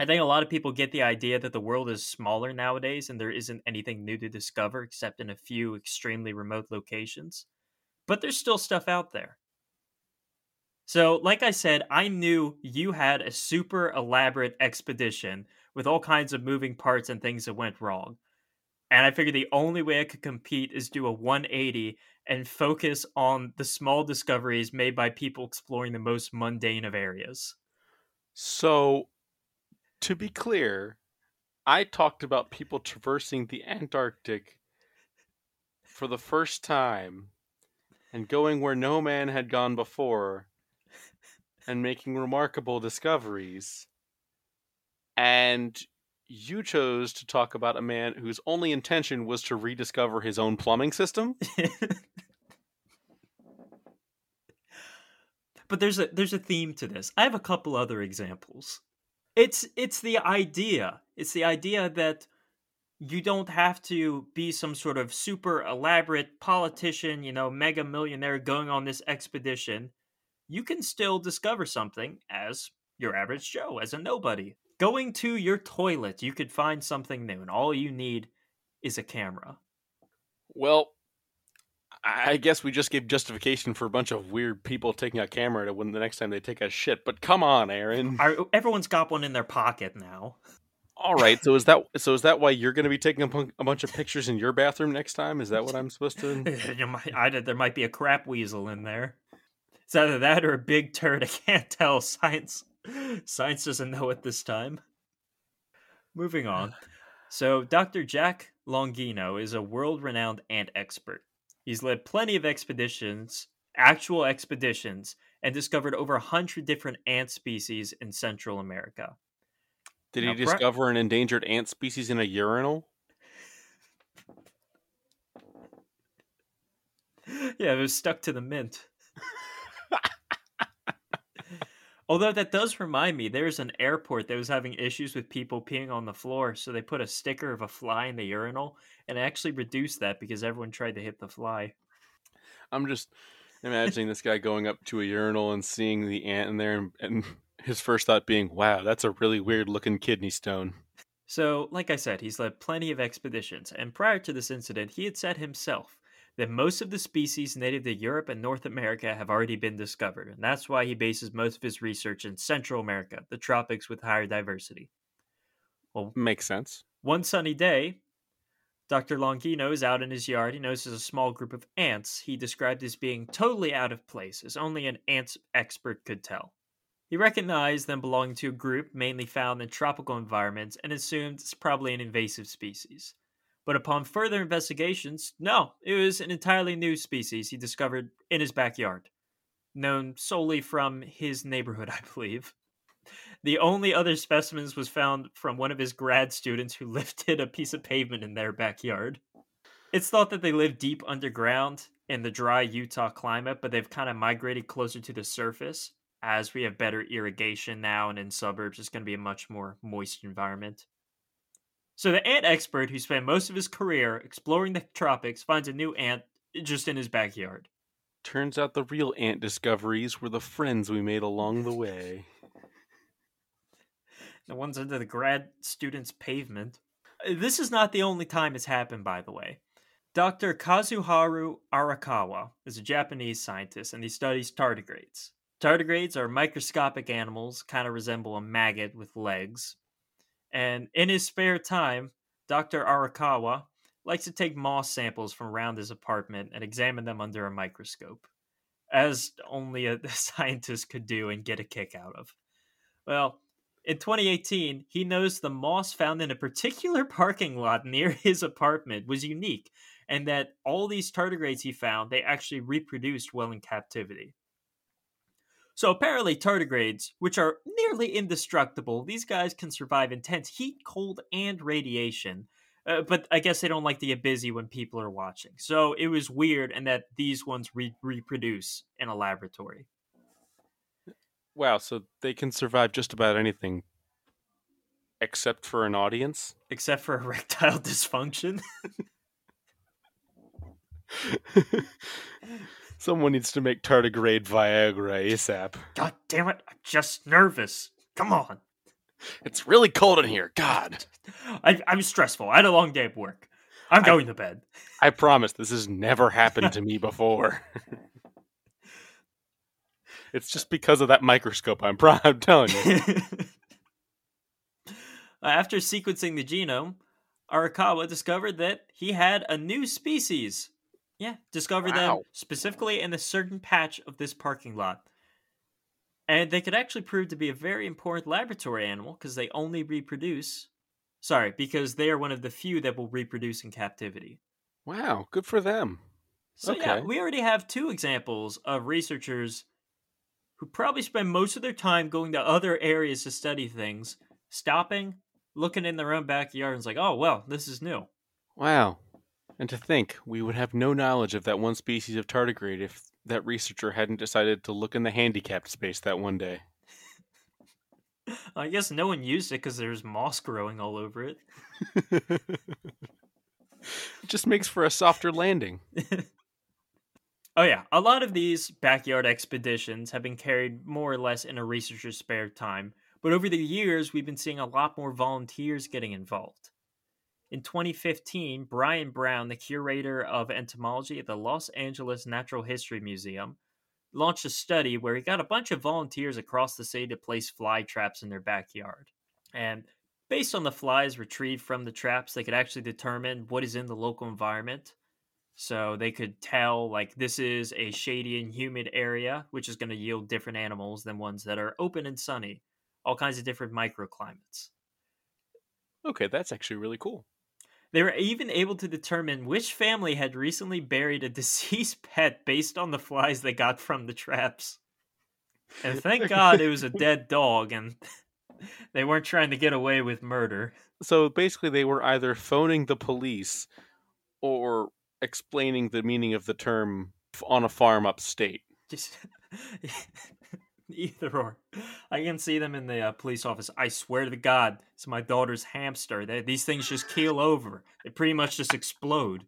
[SPEAKER 2] I think a lot of people get the idea that the world is smaller nowadays and there isn't anything new to discover except in a few extremely remote locations. But there's still stuff out there. So, like I said, I knew you had a super elaborate expedition with all kinds of moving parts and things that went wrong. And I figured the only way I could compete is do a 180 and focus on the small discoveries made by people exploring the most mundane of areas.
[SPEAKER 1] So, to be clear, I talked about people traversing the Antarctic for the first time and going where no man had gone before and making remarkable discoveries and you chose to talk about a man whose only intention was to rediscover his own plumbing system.
[SPEAKER 2] but there's a there's a theme to this. I have a couple other examples. It's it's the idea. It's the idea that you don't have to be some sort of super elaborate politician, you know, mega millionaire going on this expedition. You can still discover something as your average Joe, as a nobody going to your toilet, you could find something new, and all you need is a camera.
[SPEAKER 1] Well, I guess we just gave justification for a bunch of weird people taking a camera to when the next time they take a shit. But come on, Aaron.
[SPEAKER 2] everyone's got one in their pocket now.
[SPEAKER 1] All right. So is that so? Is that why you're going to be taking a, a, bunch of pictures in your bathroom next time? Is that what I'm supposed to?
[SPEAKER 2] might, I, there might be a crap weasel in there. It's either that or a big turd. I can't tell. Science Science doesn't know at this time. Moving uh, on. So, Dr. Jack Longino is a world renowned ant expert. He's led plenty of expeditions, actual expeditions, and discovered over 100 different ant species in Central America.
[SPEAKER 1] Did now, he discover an endangered ant species in a urinal?
[SPEAKER 2] yeah, it was stuck to the mint. Although that does remind me, there's an airport that was having issues with people peeing on the floor, so they put a sticker of a fly in the urinal, and actually reduced that because everyone tried to hit the fly.
[SPEAKER 1] I'm just imagining this guy going up to a urinal and seeing the ant in there, and, and his first thought being, "Wow, that's a really weird looking kidney stone."
[SPEAKER 2] So, like I said, he's led plenty of expeditions, and prior to this incident, he had said himself that most of the species native to Europe and North America have already been discovered, and that's why he bases most of his research in Central America, the tropics with higher diversity.
[SPEAKER 1] Well, makes sense.
[SPEAKER 2] One sunny day, Dr. Longino is out in his yard. He notices a small group of ants he described as being totally out of place, as only an ant expert could tell. He recognized them belonging to a group mainly found in tropical environments and assumed it's probably an invasive species. But upon further investigations, no, it was an entirely new species he discovered in his backyard, known solely from his neighborhood, I believe. The only other specimens was found from one of his grad students who lifted a piece of pavement in their backyard. It's thought that they live deep underground in the dry Utah climate, but they've kind of migrated closer to the surface as we have better irrigation now and in suburbs it's going to be a much more moist environment. So the ant expert who spent most of his career exploring the tropics finds a new ant just in his backyard.
[SPEAKER 1] Turns out the real ant discoveries were the friends we made along the way.
[SPEAKER 2] the ones under the grad student's pavement. This is not the only time it's happened, by the way. Dr. Kazuharu Arakawa is a Japanese scientist and he studies tardigrades. Tardigrades are microscopic animals, kind of resemble a maggot with legs. And in his spare time, Dr. Arakawa likes to take moss samples from around his apartment and examine them under a microscope, as only a scientist could do and get a kick out of. Well, in 2018, he noticed the moss found in a particular parking lot near his apartment was unique, and that all these tardigrades he found, they actually reproduced well in captivity. So apparently, tardigrades, which are nearly indestructible, these guys can survive intense heat, cold, and radiation. Uh, but I guess they don't like to get busy when people are watching. So it was weird, and that these ones re- reproduce in a laboratory.
[SPEAKER 1] Wow, so they can survive just about anything except for an audience?
[SPEAKER 2] Except for erectile dysfunction?
[SPEAKER 1] Someone needs to make tardigrade Viagra ASAP.
[SPEAKER 2] God damn it, I'm just nervous. Come on.
[SPEAKER 1] It's really cold in here. God.
[SPEAKER 2] I, am stressful. I had a long day at work. I'm going
[SPEAKER 1] I,
[SPEAKER 2] to bed.
[SPEAKER 1] I promise this has never happened to me before. it's just because of that microscope. I'm, pro- I'm telling you.
[SPEAKER 2] After sequencing the genome, Arakawa discovered that he had a new species yeah, discover wow. them specifically in a certain patch of this parking lot. And they could actually prove to be a very important laboratory animal because they only reproduce. Sorry, because they are one of the few that will reproduce in captivity.
[SPEAKER 1] Wow, good for them.
[SPEAKER 2] So, okay. yeah, we already have two examples of researchers who probably spend most of their time going to other areas to study things, stopping, looking in their own backyard, and it's like, oh, well, this is new.
[SPEAKER 1] Wow. And to think, we would have no knowledge of that one species of tardigrade if that researcher hadn't decided to look in the handicapped space that one day.
[SPEAKER 2] I guess no one used it because there's moss growing all over it.
[SPEAKER 1] it just makes for a softer landing.
[SPEAKER 2] oh, yeah. A lot of these backyard expeditions have been carried more or less in a researcher's spare time, but over the years, we've been seeing a lot more volunteers getting involved. In 2015, Brian Brown, the curator of entomology at the Los Angeles Natural History Museum, launched a study where he got a bunch of volunteers across the city to place fly traps in their backyard. And based on the flies retrieved from the traps, they could actually determine what is in the local environment. So they could tell, like, this is a shady and humid area, which is going to yield different animals than ones that are open and sunny, all kinds of different microclimates.
[SPEAKER 1] Okay, that's actually really cool.
[SPEAKER 2] They were even able to determine which family had recently buried a deceased pet based on the flies they got from the traps. And thank God it was a dead dog and they weren't trying to get away with murder.
[SPEAKER 1] So basically, they were either phoning the police or explaining the meaning of the term on a farm upstate. Just
[SPEAKER 2] Either or. I can see them in the uh, police office. I swear to God, it's my daughter's hamster. They, these things just keel over. They pretty much just explode.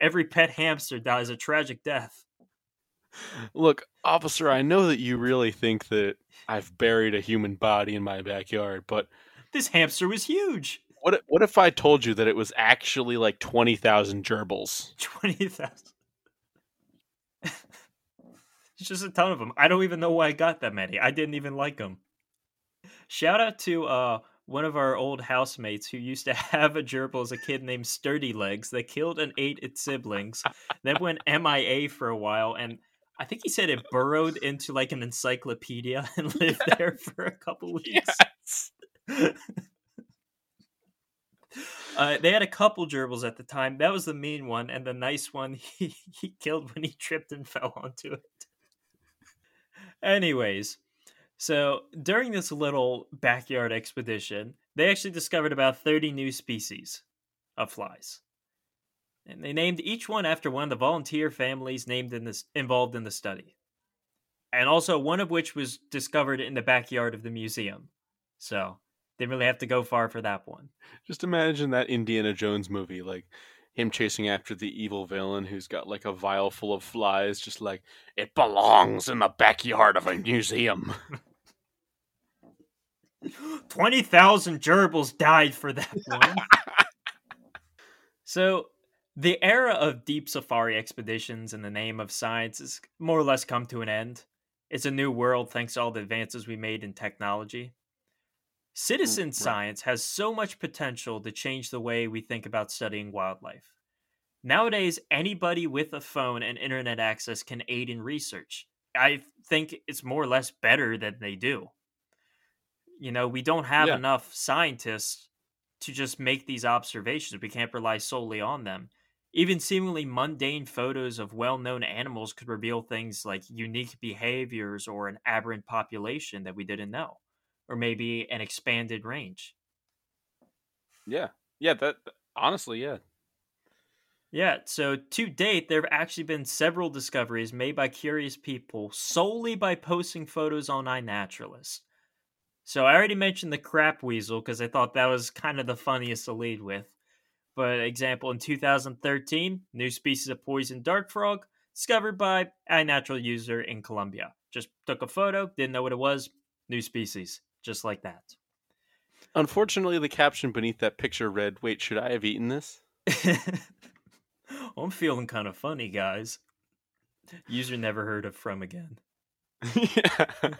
[SPEAKER 2] Every pet hamster dies a tragic death.
[SPEAKER 1] Look, officer, I know that you really think that I've buried a human body in my backyard, but
[SPEAKER 2] this hamster was huge.
[SPEAKER 1] What what if I told you that it was actually like 20,000 gerbils?
[SPEAKER 2] 20,000. It's just a ton of them. I don't even know why I got that many. I didn't even like them. Shout out to uh, one of our old housemates who used to have a gerbil as a kid named Sturdy Legs that killed and ate its siblings, then went MIA for a while, and I think he said it burrowed into like an encyclopedia and lived there for a couple weeks. Yes. Uh, they had a couple gerbils at the time. That was the mean one, and the nice one he, he killed when he tripped and fell onto it. Anyways, so during this little backyard expedition, they actually discovered about 30 new species of flies. And they named each one after one of the volunteer families named in this involved in the study. And also one of which was discovered in the backyard of the museum. So didn't really have to go far for that one.
[SPEAKER 1] Just imagine that Indiana Jones movie, like him chasing after the evil villain who's got like a vial full of flies, just like, it belongs in the backyard of a museum.
[SPEAKER 2] 20,000 gerbils died for that one. so, the era of deep safari expeditions in the name of science has more or less come to an end. It's a new world thanks to all the advances we made in technology. Mm, citizen right. science has so much potential to change the way we think about studying wildlife. Nowadays, anybody with a phone and internet access can aid in research. I think it's more or less better than they do. You know, we don't have yeah. enough scientists to just make these observations. We can't rely solely on them. Even seemingly mundane photos of well known animals could reveal things like unique behaviors or an aberrant population that we didn't know or maybe an expanded range.
[SPEAKER 1] Yeah. Yeah, that honestly, yeah.
[SPEAKER 2] Yeah, so to date, there have actually been several discoveries made by curious people solely by posting photos on iNaturalist. So I already mentioned the crap weasel because I thought that was kind of the funniest to lead with. But example, in 2013, new species of poison dart frog discovered by a natural user in Colombia. Just took a photo, didn't know what it was, new species just like that.
[SPEAKER 1] Unfortunately, the caption beneath that picture read, Wait, should I have eaten this?
[SPEAKER 2] I'm feeling kind of funny, guys. User never heard of from again. yeah.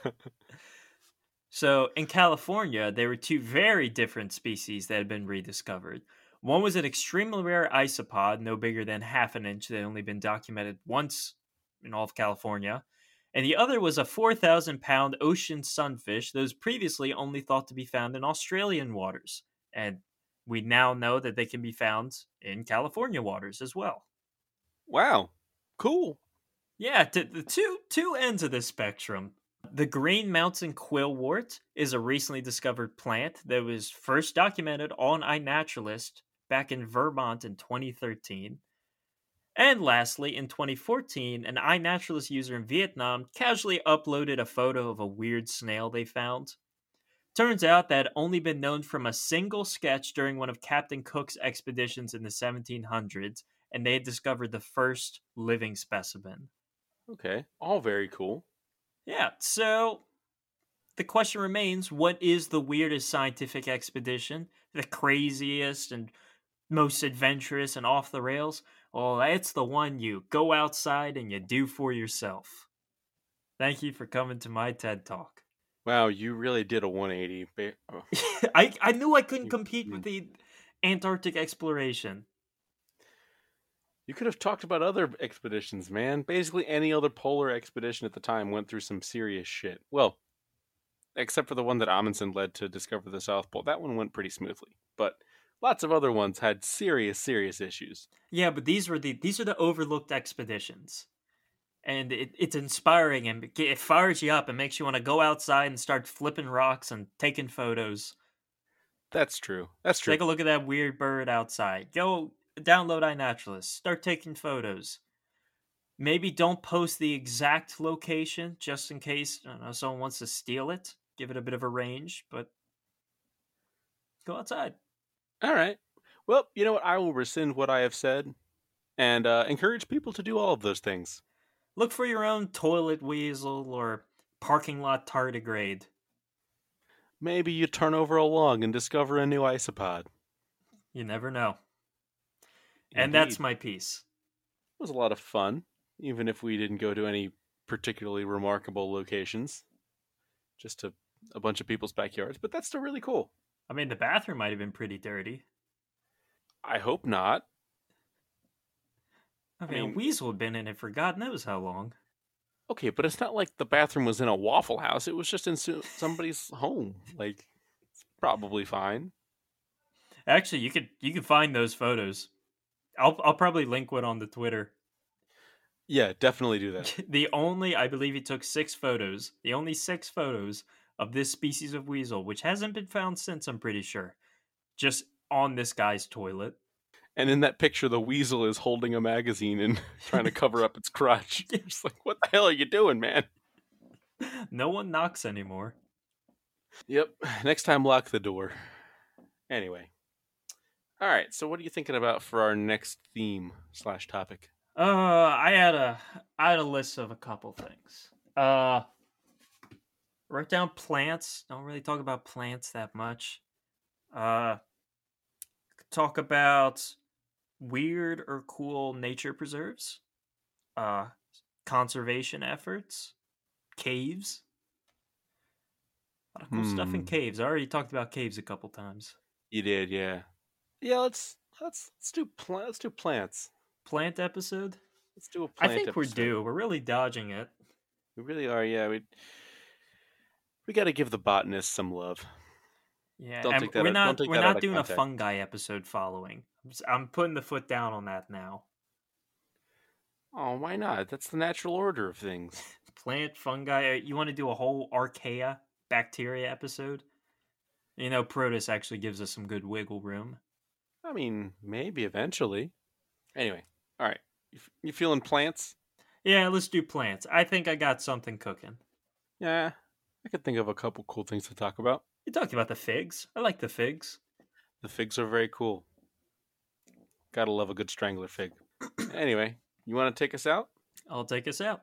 [SPEAKER 2] so, in California, there were two very different species that had been rediscovered. One was an extremely rare isopod, no bigger than half an inch, that had only been documented once in all of California and the other was a 4,000 pound ocean sunfish that was previously only thought to be found in Australian waters. And we now know that they can be found in California waters as well.
[SPEAKER 1] Wow, cool.
[SPEAKER 2] Yeah, the two two ends of the spectrum. The green mountain quillwort is a recently discovered plant that was first documented on iNaturalist back in Vermont in 2013. And lastly, in 2014, an iNaturalist user in Vietnam casually uploaded a photo of a weird snail they found. Turns out that had only been known from a single sketch during one of Captain Cook's expeditions in the 1700s, and they had discovered the first living specimen.
[SPEAKER 1] Okay, all very cool.
[SPEAKER 2] Yeah, so the question remains what is the weirdest scientific expedition? The craziest and most adventurous and off the rails? Well, that's the one you go outside and you do for yourself. Thank you for coming to my TED Talk.
[SPEAKER 1] Wow, you really did a 180.
[SPEAKER 2] Oh. I, I knew I couldn't compete with the Antarctic exploration.
[SPEAKER 1] You could have talked about other expeditions, man. Basically, any other polar expedition at the time went through some serious shit. Well, except for the one that Amundsen led to discover the South Pole. That one went pretty smoothly. But lots of other ones had serious, serious issues.
[SPEAKER 2] Yeah, but these were the these are the overlooked expeditions, and it, it's inspiring and it fires you up and makes you want to go outside and start flipping rocks and taking photos.
[SPEAKER 1] That's true. That's true.
[SPEAKER 2] Take a look at that weird bird outside. Go download iNaturalist. Start taking photos. Maybe don't post the exact location just in case know, someone wants to steal it. Give it a bit of a range, but go outside.
[SPEAKER 1] All right. Well, you know what? I will rescind what I have said and uh, encourage people to do all of those things.
[SPEAKER 2] Look for your own toilet weasel or parking lot tardigrade.
[SPEAKER 1] Maybe you turn over a log and discover a new isopod.
[SPEAKER 2] You never know. Indeed. And that's my piece.
[SPEAKER 1] It was a lot of fun, even if we didn't go to any particularly remarkable locations. Just to a bunch of people's backyards, but that's still really cool.
[SPEAKER 2] I mean, the bathroom might have been pretty dirty.
[SPEAKER 1] I hope not.
[SPEAKER 2] I mean, I mean, weasel had been in it for God knows how long.
[SPEAKER 1] Okay, but it's not like the bathroom was in a Waffle House. It was just in somebody's home. Like, it's probably fine.
[SPEAKER 2] Actually, you could you could find those photos. I'll I'll probably link one on the Twitter.
[SPEAKER 1] Yeah, definitely do that.
[SPEAKER 2] the only I believe he took six photos. The only six photos of this species of weasel, which hasn't been found since, I'm pretty sure. Just on this guy's toilet.
[SPEAKER 1] And in that picture, the weasel is holding a magazine and trying to cover up its crotch. It's like, what the hell are you doing, man?
[SPEAKER 2] No one knocks anymore.
[SPEAKER 1] Yep. Next time, lock the door. Anyway. All right. So, what are you thinking about for our next theme slash topic?
[SPEAKER 2] Uh, I had a I had a list of a couple things. Uh, write down plants. Don't really talk about plants that much. Uh, talk about weird or cool nature preserves. Uh, conservation efforts. Caves. A lot of cool hmm. stuff in hmm. caves. I already talked about caves a couple times.
[SPEAKER 1] You did, yeah. Yeah, let's let's let's do plant. Let's do plants.
[SPEAKER 2] Plant episode.
[SPEAKER 1] Let's do a plant.
[SPEAKER 2] I think
[SPEAKER 1] episode.
[SPEAKER 2] we're due. We're really dodging it.
[SPEAKER 1] We really are. Yeah, we we got to give the botanist some love.
[SPEAKER 2] Yeah, don't take that we're not we're not doing a fungi episode following. I'm putting the foot down on that now.
[SPEAKER 1] Oh, why not? That's the natural order of things.
[SPEAKER 2] Plant, fungi. Uh, you want to do a whole archaea bacteria episode? You know, Protista actually gives us some good wiggle room.
[SPEAKER 1] I mean, maybe eventually. Anyway, all right. You, you feeling plants?
[SPEAKER 2] Yeah, let's do plants. I think I got something cooking.
[SPEAKER 1] Yeah, I could think of a couple cool things to talk about.
[SPEAKER 2] You talked about the figs. I like the figs.
[SPEAKER 1] The figs are very cool. Gotta love a good strangler fig. anyway, you want to take us out?
[SPEAKER 2] I'll take us out.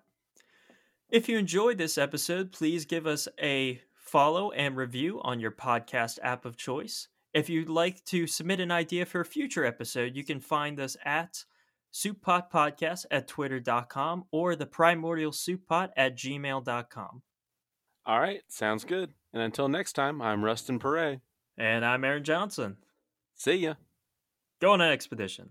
[SPEAKER 2] If you enjoyed this episode, please give us a follow and review on your podcast app of choice. If you'd like to submit an idea for a future episode, you can find us at souppot podcast at twitter.com or the primordial soup pot at gmail.com.
[SPEAKER 1] All right, sounds good. And until next time, I'm Rustin Perret.
[SPEAKER 2] And I'm Aaron Johnson.
[SPEAKER 1] See ya.
[SPEAKER 2] Go on an expedition.